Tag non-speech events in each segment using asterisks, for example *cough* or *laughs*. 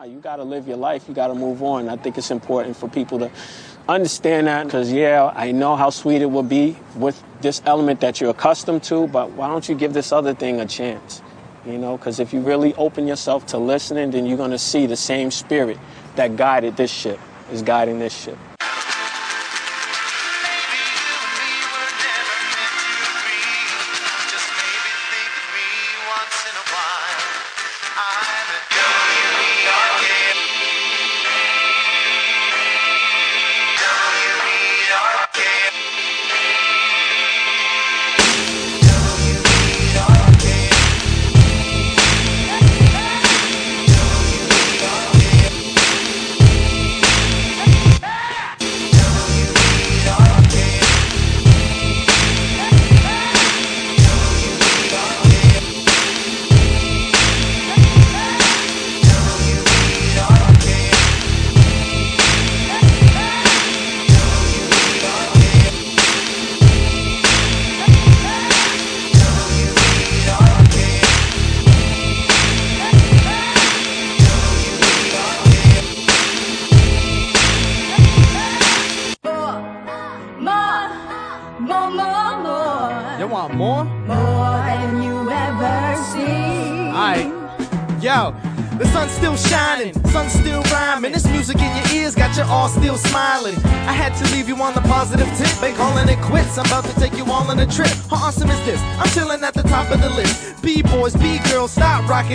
Nah, you got to live your life. You got to move on. I think it's important for people to understand that because, yeah, I know how sweet it will be with this element that you're accustomed to, but why don't you give this other thing a chance? You know, because if you really open yourself to listening, then you're going to see the same spirit that guided this ship is guiding this ship.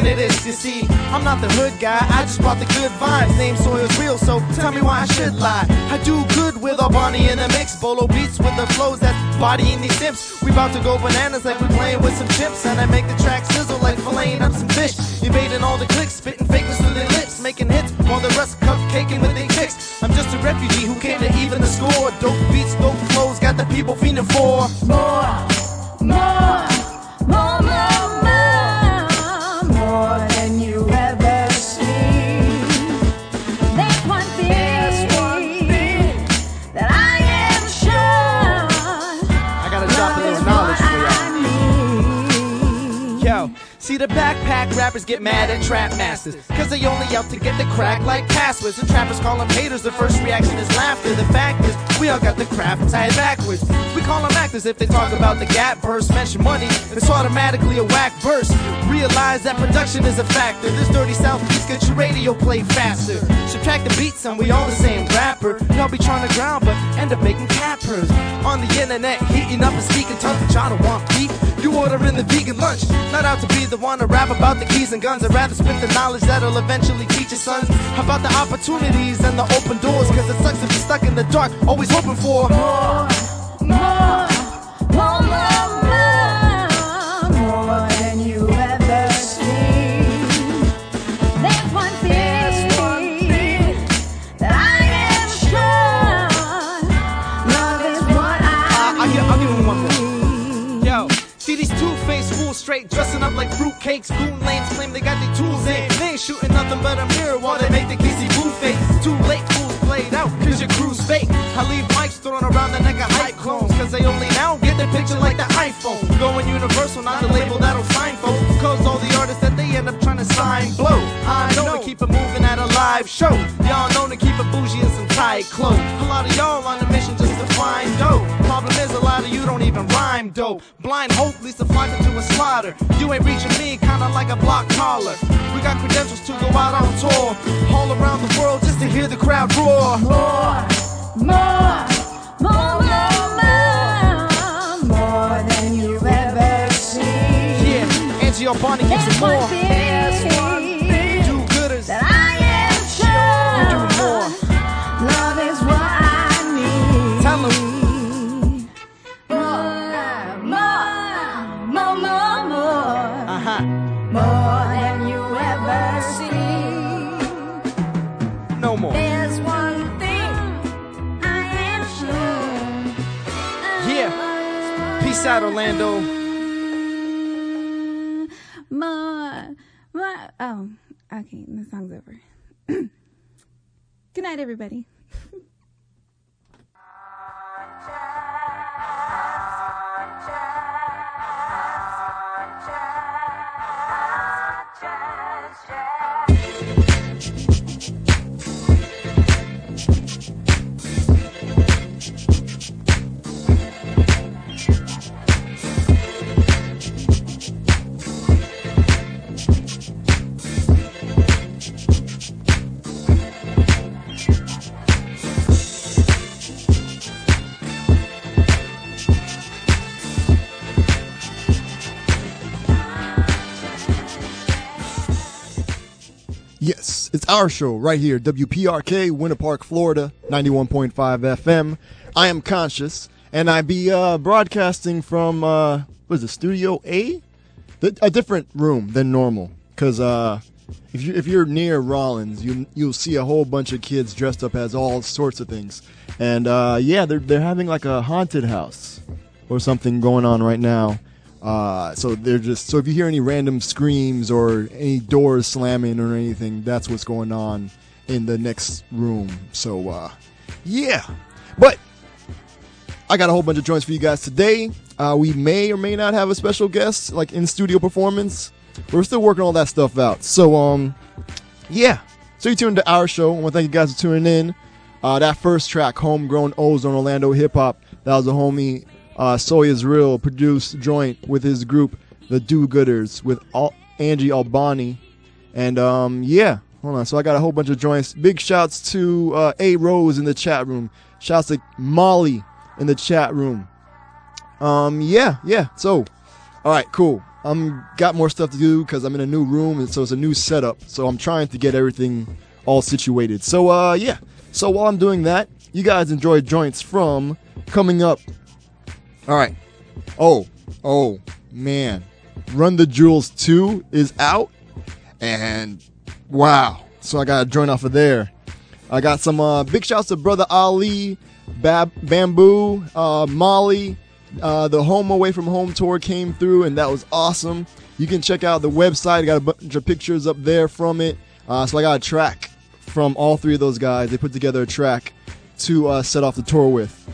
Is. You see, I'm not the hood guy, I just brought the good vibes. Name Soil's real, so tell me why I should lie. I do good with our Bonnie in the mix. Bolo beats with the flows that's bodying these simps. We about to go bananas like we playing with some chips. And I make the track sizzle like filleting up some fish. Evading all the clicks, spitting fakeness through their lips. Making hits while the rest cupcaking with their kicks. I'm just a refugee who came to even the score. Dope beats, dope flows, got the people feeling for more, more, See the backpack rappers get mad at trap masters Cause they only out to get the crack like passwords And trappers call them haters, the first reaction is laughter. The fact is, we all got the craft tied backwards. We call them actors if they talk about the gap burst Mention money, it's automatically a whack verse. Realize that production is a factor. This dirty south beats get your radio play faster. Subtract the beats and we all the same rapper. Y'all be trying to ground but end up making cappers On the internet, heating up and speaking tongues But y'all don't want beef you order in the vegan lunch. Not out to be the one to rap about the keys and guns. I'd rather spit the knowledge that'll eventually teach your sons about the opportunities and the open doors. Cause it sucks if you're stuck in the dark, always hoping for more, more, straight, dressing up like fruitcakes. Goon lanes claim they got their tools in. They ain't shooting nothing but a mirror while they make the greasy boo face. Too late, fools played out, cause your crew's fake. I leave mics thrown around the neck of hype clones, cause they only now get the picture like the iPhone. Going universal, not the label that'll sign folks. Cause all the artists that they end up trying to sign blow. I know to keep it moving at a live show. Y'all know to keep it bougie in some tight clothes. A lot of y'all on a mission just to find dope. Problem is, a lot of you don't even dope. Blind hope leads to flight into a slaughter. You ain't reaching me, kinda like a block caller. We got credentials to go out on tour. All around the world just to hear the crowd roar. More, more, more, more, more, more than you've ever seen. Yeah, Angie Albani gives more. Peace out, Orlando. My, my, oh, okay, the song's over. Good night, everybody. Thank you. It's our show right here, WPRK, Winter Park, Florida, 91.5 FM. I am conscious, and I be uh, broadcasting from uh, what is it, Studio A, the, a different room than normal. Cause uh, if you if you're near Rollins, you you'll see a whole bunch of kids dressed up as all sorts of things, and uh, yeah, they're they're having like a haunted house or something going on right now. Uh, so they're just so if you hear any random screams or any doors slamming or anything, that's what's going on in the next room. So uh, yeah, but I got a whole bunch of joints for you guys today. Uh, we may or may not have a special guest like in studio performance. We're still working all that stuff out. So um, yeah. So you tuned to our show. I want to thank you guys for tuning in. Uh, that first track, Homegrown O's" on Orlando Hip Hop, that was a homie uh, Soya's Real produced joint with his group, the Do Gooders, with Al- Angie Albani. And um, yeah, hold on. So I got a whole bunch of joints. Big shouts to uh, A Rose in the chat room. Shouts to Molly in the chat room. Um, yeah, yeah. So, all right, cool. I'm got more stuff to do because I'm in a new room, and so it's a new setup. So I'm trying to get everything all situated. So, uh, yeah. So while I'm doing that, you guys enjoy joints from coming up. All right. Oh, oh, man. Run the Jewels 2 is out. And wow. So I got a joint off of there. I got some uh, big shouts to Brother Ali, Bab- Bambu, uh, Mally. Uh, the Home Away from Home tour came through, and that was awesome. You can check out the website. I got a bunch of pictures up there from it. Uh, so I got a track from all three of those guys. They put together a track to uh, set off the tour with.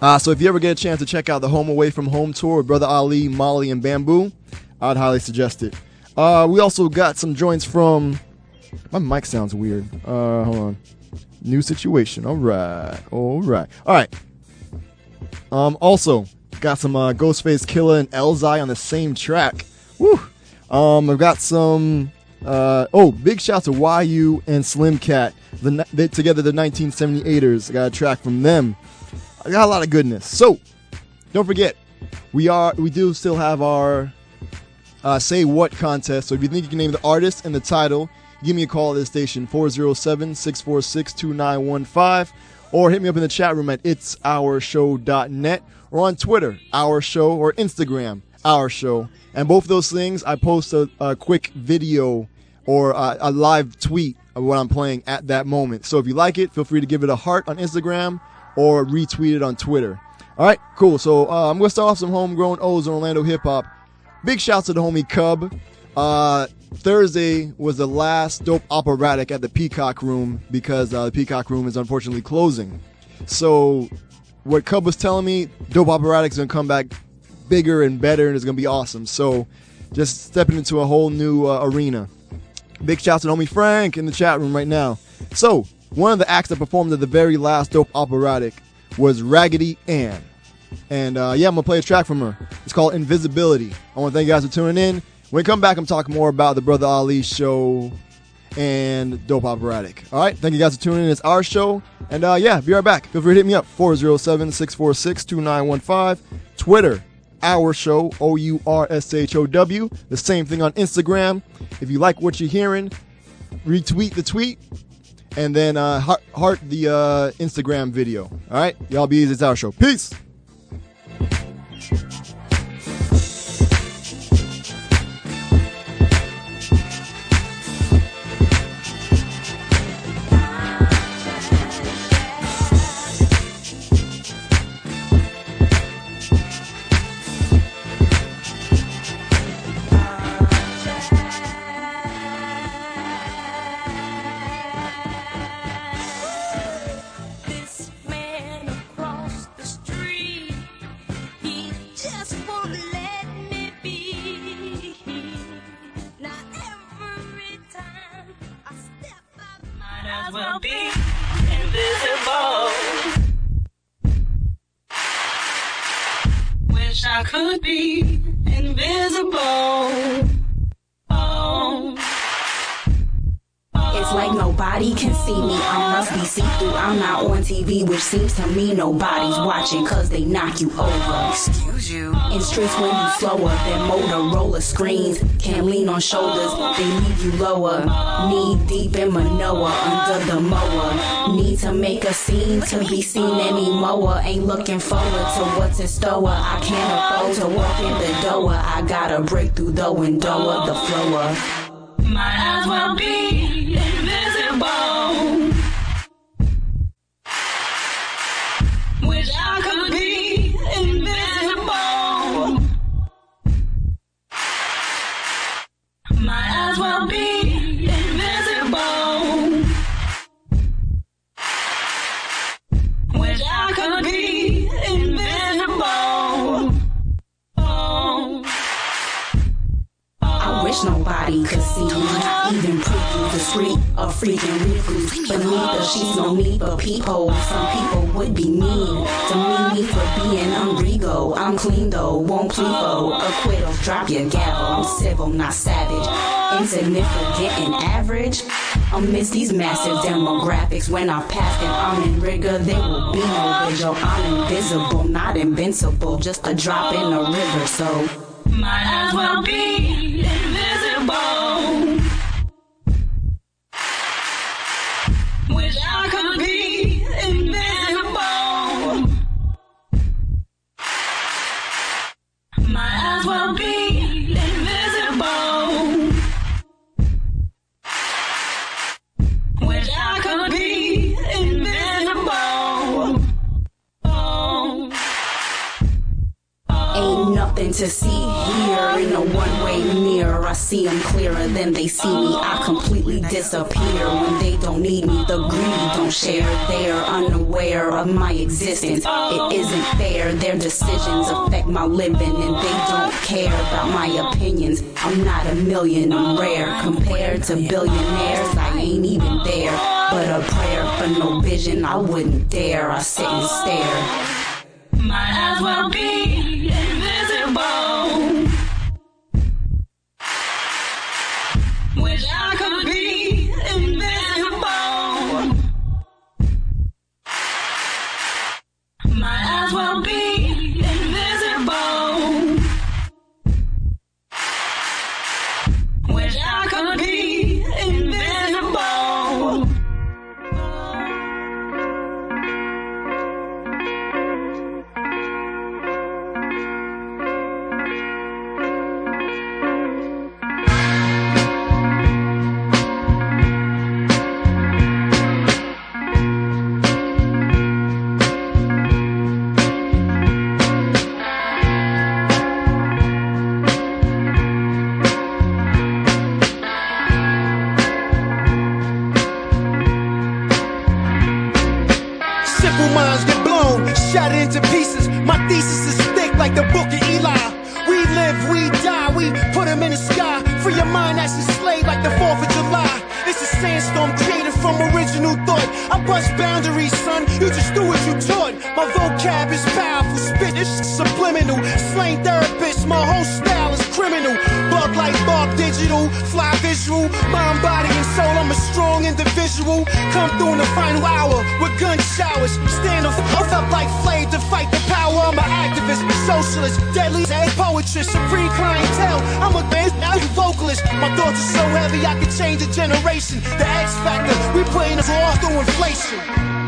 Uh, so if you ever get a chance to check out the Home Away from Home tour with Brother Ali, Mally, and Bambu, I'd highly suggest it. Uh, we also got some joints from. My mic sounds weird. Uh, hold on. New situation. All right. All right. All right. Um, also got some uh, Ghostface Killah and Elzhi on the same track. Woo. Um, I've got some. Uh, oh, big shout to YU and SlimKat. The they, together, the 1978ers. I got a track from them. I got a lot of goodness. So, don't forget, we are we do still have our uh, say what contest. So if you think you can name the artist and the title, give me a call at this station 407-646-2915 or hit me up in the chat room at itsourshow.net or on Twitter, our show, or Instagram, our show. And both of those things, I post a, a quick video or a, a live tweet of what I'm playing at that moment. So if you like it, feel free to give it a heart on Instagram or retweet it on Twitter. All right, cool. So uh, I'm gonna start off some homegrown O's on Orlando hip hop. Big shouts to the homie Cub. Uh, Thursday was the last dope operatic at the Peacock Room because uh, the Peacock Room is unfortunately closing. So, what Cub was telling me, dope operatic is gonna come back bigger and better, and it's gonna be awesome. So, just stepping into a whole new uh, arena. Big shouts to homie Frank in the chat room right now. So, one of the acts that performed at the very last dope operatic was Raggedy Ann. And uh, yeah, I'm gonna play a track from her. It's called Invisibility. I want to thank you guys for tuning in. When we come back, I'm talking more about the Brother Ali show and Dope Operatic. All right, thank you guys for tuning in. It's our show. And uh, yeah, be right back. Feel free to hit me up 407 646 2915. Twitter, our show, O U R S H O W. The same thing on Instagram. If you like what you're hearing, retweet the tweet and then uh, heart, heart the uh, Instagram video. All right, y'all be easy. It's our show. Peace. Seems to me nobody's watching cause they knock you over. Excuse you. In streets when you slower than Motorola screens. Can't lean on shoulders, they leave you lower. Knee deep in Manoa under the mower. Need to make a scene to be seen anymore. Ain't looking forward to what's in store. I can't afford to walk in the door. I gotta break through the window of the floor. Might as well be freaking recluse beneath the sheets, no need for peephole. Some people would be mean to me for being unregal. I'm clean though, won't plead for acquittal. Drop your gavel, I'm civil, not savage. Insignificant and average. Amidst these massive demographics, when I pass and I'm in rigor, there will be no vigil. I'm invisible, not invincible, just a drop in the river. So. Might as well be nothing to see here in a one-way mirror. I see them clearer than they see me. I completely disappear when they don't need me. The greedy don't share. They're unaware of my existence. It isn't fair. Their decisions affect my living and they don't care about my opinions. I'm not a million, I'm rare. Compared to billionaires, I ain't even there. But a prayer for no vision, I wouldn't dare. I sit and stare. Might as well be Off up like flame to fight the power. I'm an activist, socialist, deadly as poetry, supreme clientele. I'm a man, now you vocalist. My thoughts are so heavy, I could change a generation. The X Factor, we putting us all through inflation.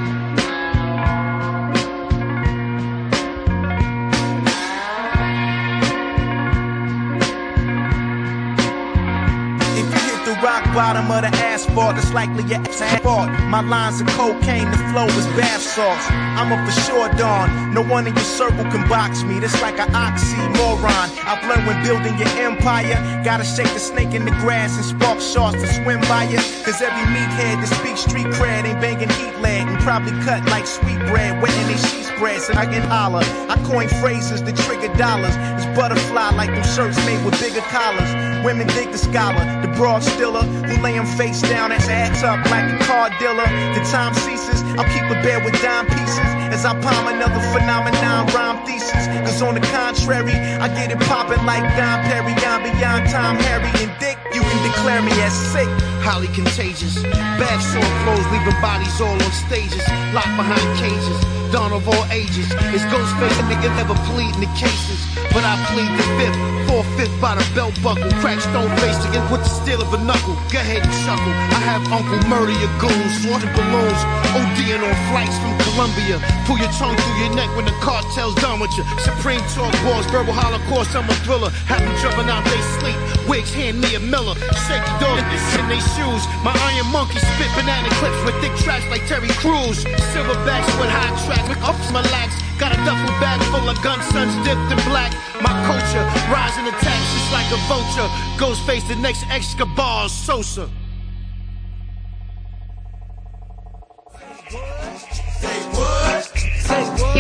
Bottom of the asphalt, it's likely your ass fault. My lines of cocaine, the flow is bath salts. I'm a for sure dawn. No one in your circle can box me. That's like an oxymoron. I've learned when building your empire, gotta shake the snake in the grass and spark sharks to swim by you. Cause every meathead that speaks street cred ain't banging heat lead and probably cut like sweet bread, wetting they sheet spreads. And I can holler. I coin phrases that trigger dollars. It's butterfly like them shirts made with bigger collars. Women dig the scholar, the broad stiller, We'll lay face down and act up like a car dealer. The time ceases, I'll keep a bed with dime pieces as I palm another phenomenon rhyme thesis. Cause on the contrary, I get it poppin' like Don Perry. I'm beyond Tom, Harry, and Dick. You can declare me as sick. highly contagious. Bad sore flows, leaving bodies all on stages, locked behind cages. Dawn of all ages. It's Ghostface, a nigga never plead in the cases. But I plead the fifth, four fifth by the belt buckle. Crack stone face again with the steel of a knuckle. Go ahead and chuckle. I have Uncle murder your goons, slaughtered balloons, ODing on flights from Colombia. Pull your tongue through your neck when the cartel's done with you. Supreme talk wars, verbal holocaust, I'm a thriller. Have them jumping out they sleep. Wigs hand me a Miller. Shake the dog in they shoes. My iron monkey spit banana clips with thick tracks like Terry Crews. Silverbacks with high track with up my lax. Got a duffel bag full of gun suns dipped in black. My culture, rising attacks just like a vulture. Ghost face the next Escobar Sosa.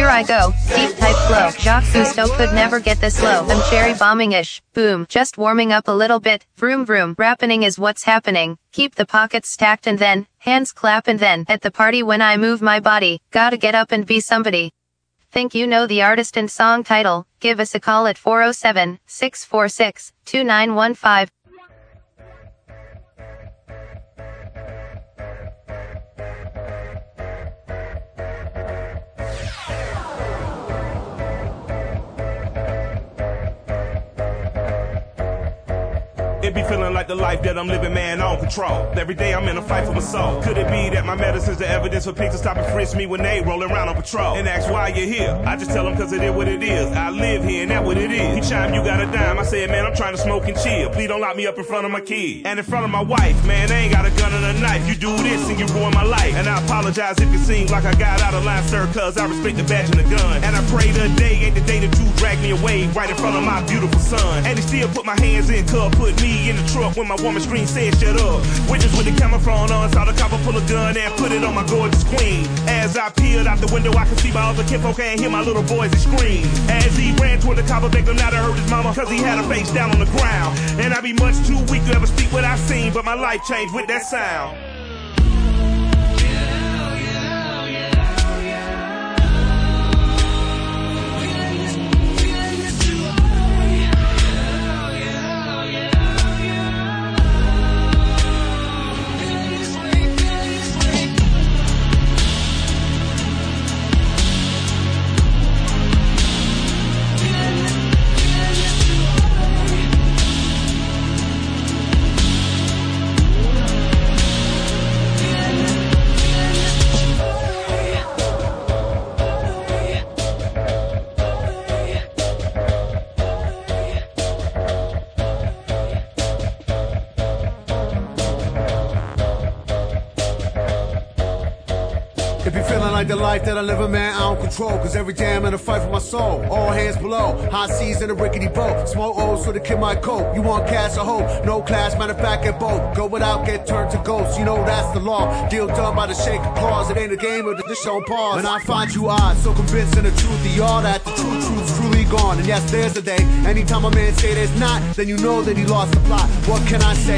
Here I go, deep type flow. Jacques Cousteau oh, could never get this low. I'm cherry bombing ish. Boom, just warming up a little bit. Vroom vroom. Rappening is what's happening. Keep the pockets stacked and then, hands clap and then, at the party when I move my body, gotta get up and be somebody. Think you know the artist and song title? Give us a call at 407 646 2915. Feeling like the life that I'm living, man, on control. Every day I'm in a fight for my soul. Could it be that my medicine's the evidence for pigs to stop and frisk me when they rolling around on patrol? And ask why you're here. I just tell them cause it is what it is. I live here and that what it is. Each time you got a dime, I said, man, I'm trying to smoke and chill. Please don't lock me up in front of my kid. And in front of my wife, man, I ain't got a gun and a knife. You do this and you ruin my life. And I apologize if it seems like I got out of line, sir, cause I respect the badge and the gun. And I pray the day ain't the day that you drag me away right in front of my beautiful son. And he still put my hands in cuff, put me in the truck when my woman scream said shut up. Witness with the camouflage on, saw the copper pull a gun and put it on my gorgeous queen. As I peered out the window, I could see my other kinfolk and hear my little boys scream. As he ran toward the copper, begged him not to hurt his mama, cause he had her face down on the ground. And I'd be much too weak to ever speak what I seen, but my life changed with that sound. Life that I live in, man, I don't control. Cause every day I'm in a fight for my soul. All hands below, hot seas in a rickety boat. Smoke old so the kid my coat. You want cash or hope? No class, matter of fact, get both. Go without, get turned to ghosts. You know that's the law. Deal done by the shake of claws. It ain't a game of the show pause. And I find you odd, so convinced in the truth of y'all that the true truth's truly gone. And yes, there's a day. Anytime a man say there's not, then you know that he lost the plot. What can I say?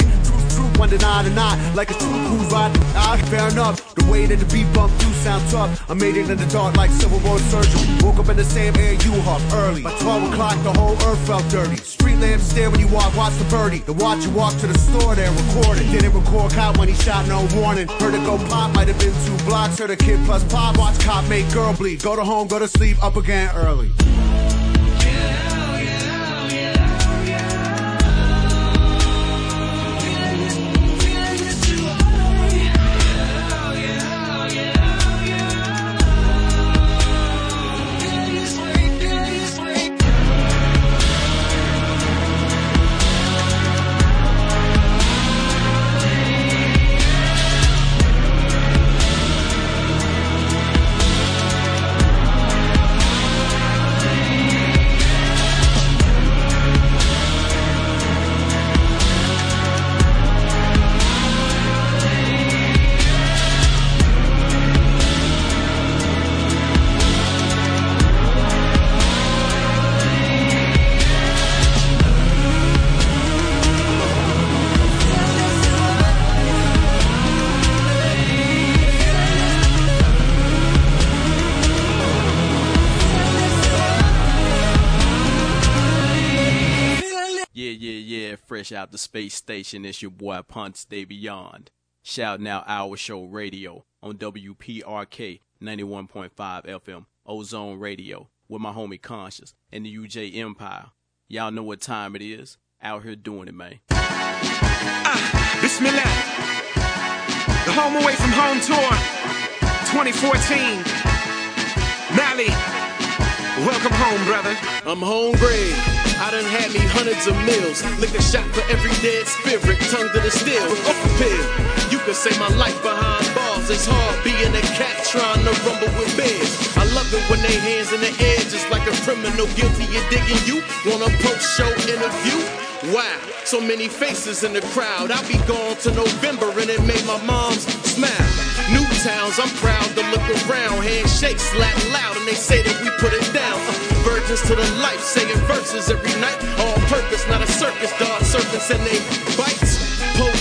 Truth, one denied or not. Like a true who's riding out. Fair enough. The way that the beat bump do sound tough. I made it in the dark like Civil War surgery. Woke up in the same air you huff early. By 12 o'clock, the whole earth felt dirty. Street lamps stare when you walk, watch the birdie. The watch you walk to the store, there record it. Didn't record cop when he shot, no warning. Heard it go pop, might have been two blocks. Heard a kid plus pop, watch cop make girl bleed. Go to home, go to sleep, up again early. Out the space station. It's your boy Ponce de Beyond. Shouting out our show radio on WPRK 91.5 FM, Ozone Radio, with my homie Conscious and the UJ Empire. Y'all know what time it is. Out here doing it, man. Ah, Bismillah. The Home Away from Home Tour 2014. Mally, welcome home, brother. I'm hungry. I done had me hundreds of meals. Lick a shot for every dead spirit. Tongue to the steel. Off a pill. You could say my life behind bars is hard. Being a cat trying to rumble with bears. I love it when they hands in the air, just like a criminal guilty of digging you. Wanna post show interview? Wow, so many faces in the crowd. I'll be gone to November and it made my mom's smile. New towns, I'm proud to look around. Handshakes slap loud and they say that we put it down. Uh, virgins to the life, saying verses every night. All purpose, not a circus, dog serpents and they bites.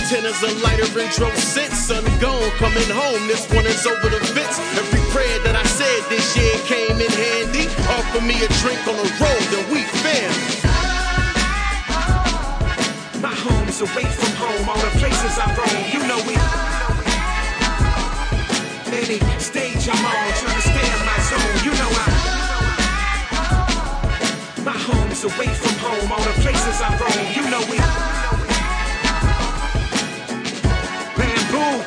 Tenors, a lighter drove sense. Sun gone, coming home. This one is over the fence. Every prayer that I said this year came in handy. Offer me a drink on the road, and we family. My home's away from home, all the places I roam. You know we. Any stage I'm on, trying to stay in my zone. You know I. My home's away from home, all the places I roam. You know we. Bambu,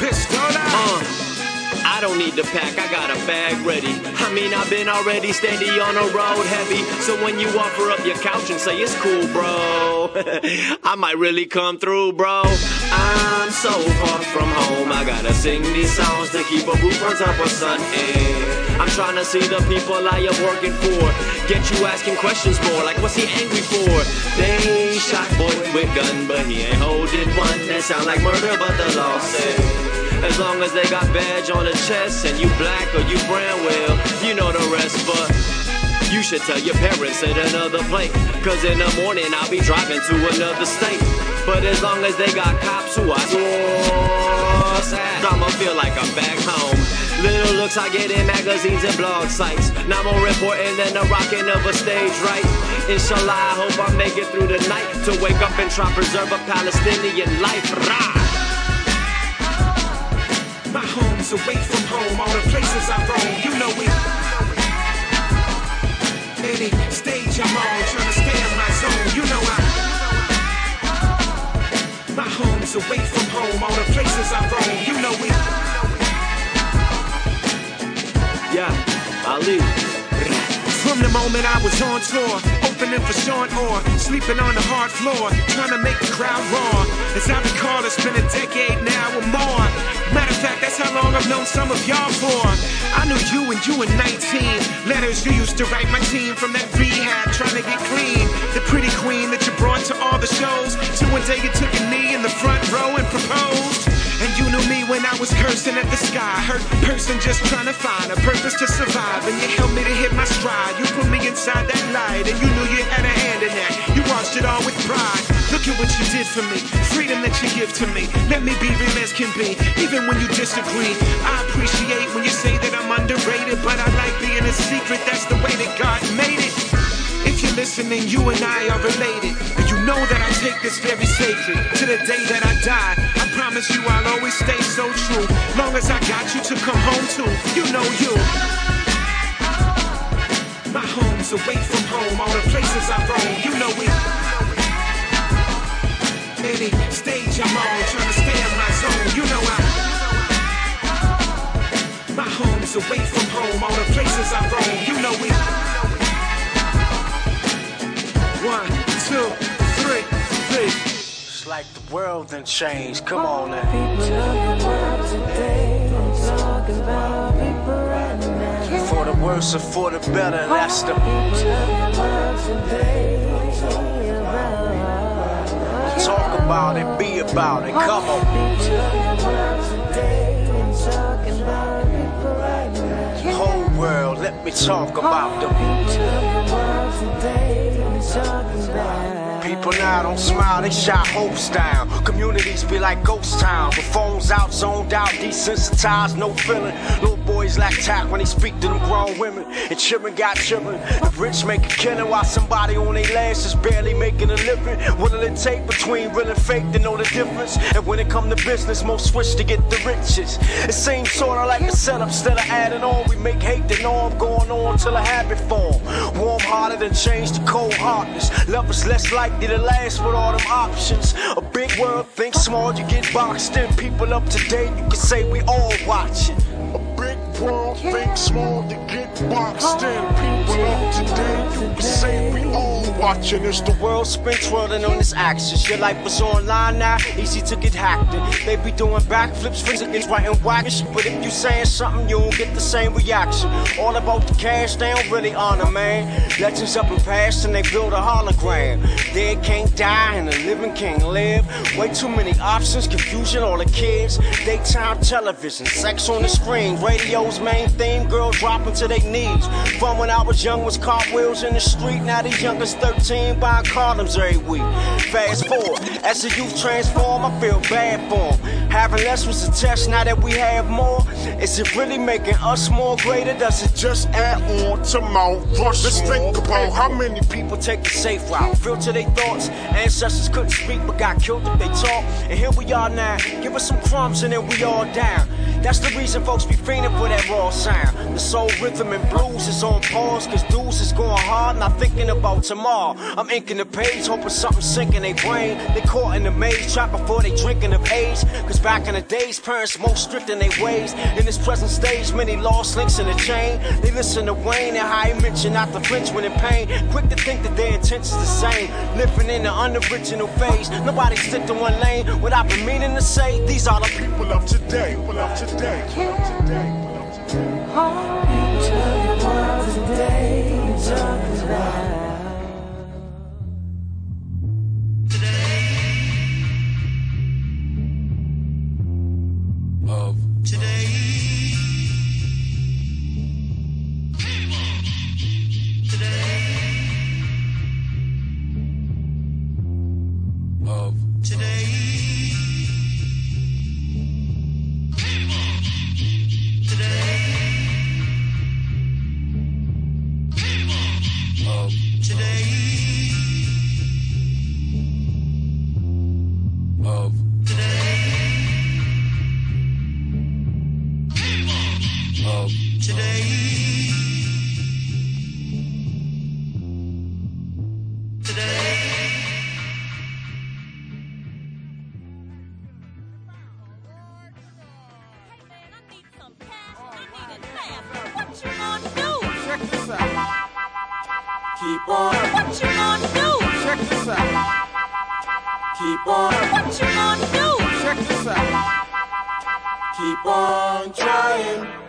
pistola. Uh, I don't need to pack, I got a bag ready. I mean, I've been already steady on the road heavy. So when you offer up your couch and say it's cool, bro, *laughs* I might really come through, bro. I'm so far from home, I gotta sing these songs to keep a roof on top of sun. I'm trying to see the people I am working for. Get you asking questions more, like what's he angry for? They shot boy with gun, but he ain't holding one. That sound like murder, but the law said. As long as they got badge on the chest and you black or you brown, well, you know the rest. But you should tell your parents at another plate. Cause in the morning I'll be driving to another state. But as long as they got cops who I source at, I'ma feel like I'm back home. Little looks I get in magazines and blog sites. Not more important than the rocking of a stage, right? Inshallah, I hope I make it through the night to wake up and try preserve a Palestinian life. Rah! My home's away from home, all the places I roam. You know we. Any stage I'm on, trying to stay in my zone. You know I. My home's away from home, all the places I roam. You know we. Yeah, I Ali. From the moment I was on tour, opening for Sean Orr, sleeping on the hard floor, trying to make the crowd roar. As I recall, it's been a decade now or more. Matter of fact, that's how long I've known some of y'all for. I knew you when you were 19. Letters you used to write my team from that rehab, trying to get clean. The pretty queen that you brought to all the shows. Till one day you took a knee in the front row and proposed. And you knew me when I was cursing at the sky. Hurt person just trying to find a purpose to survive. And you helped me to hit my stride. You put me inside that light. And you knew you had a hand in that. You watched it all with pride. Look at what you did for me. Freedom that you give to me. Let me be real as can be. Even when you disagree. I appreciate when you say that I'm underrated. But I like being a secret. That's the way that God made it. If you're listening, you and I are related. And you know that I take this very sacred. To the day that I die, I promise you I'll always stay so true. Long as I got you to come home to, you know you. My home's away from home, all the places I roam, you know we. Any stage I'm on, trying to stay in my zone, you know I. My home's away from home, all the places I roam, you know we. One, two, like the world done changed. Come on now. For the worse or for the better, that's the. Talk about it, be about it. Come on. Whole world, let me talk about the. People now don't smile, they shot hopes down. Communities be like ghost towns. With phones out, zoned out, desensitized, no feeling. Little boy boys lack tact when they speak to them grown women. And children got children. The rich make a killing while somebody on their last is barely making a living. What'll it take between real and fake to know the difference? And when it come to business, most switch to get the riches. It seems sorta like a setup instead of adding on. We make hate the norm going on till a habit form. Warm hearted and change to cold heartness. Love is less likely to last with all them options. A big world, think small, you get boxed in. People up to date, you can say we all watching. World, think small, to get in. People up to date, you can say we all watching. As the world spin twirling on its axis, your life was online now, easy to get hacked in. They be doing backflips, flips against writing whackers. But if you saying something, you don't get the same reaction. All about the cash, they don't really honor, man. Legends up in past and they build a hologram. Dead can't die and the living can't live. Way too many options, confusion, all the kids. Daytime television, sex on the screen, radio's main theme, girls dropping to From when I was young was cartwheels in the street, now these youngers 13 buying condoms every week. Fast forward, as the youth transform, I feel bad for 'em. Having less was a test, now that we have more. Is it really making us more greater? Does it just add on to Mount Rushmore? Let's think about how many people take the safe route, filter their thoughts. Ancestors couldn't speak but got killed if they talk. And here we are now, give us some crumbs and then we all down. That's the reason folks be fiending for that raw sound. The soul rhythm and blues is on pause, cause dudes is going hard, not thinking about tomorrow. I'm inking the page, hoping something sink in their brain. They caught in the maze, trapped before they drinking of age. Cause back in the days, parents most strict in their ways. In this present stage, many lost links in the chain. They listen to Wayne and how he mentioned not to flinch when in pain. Quick to think that their intentions the same. Living in the unoriginal phase. Nobody stick to one lane What I've been meaning to say. These are the people of today. People of today. People of today. of On. What you gonna do? Check this out. Keep on trying.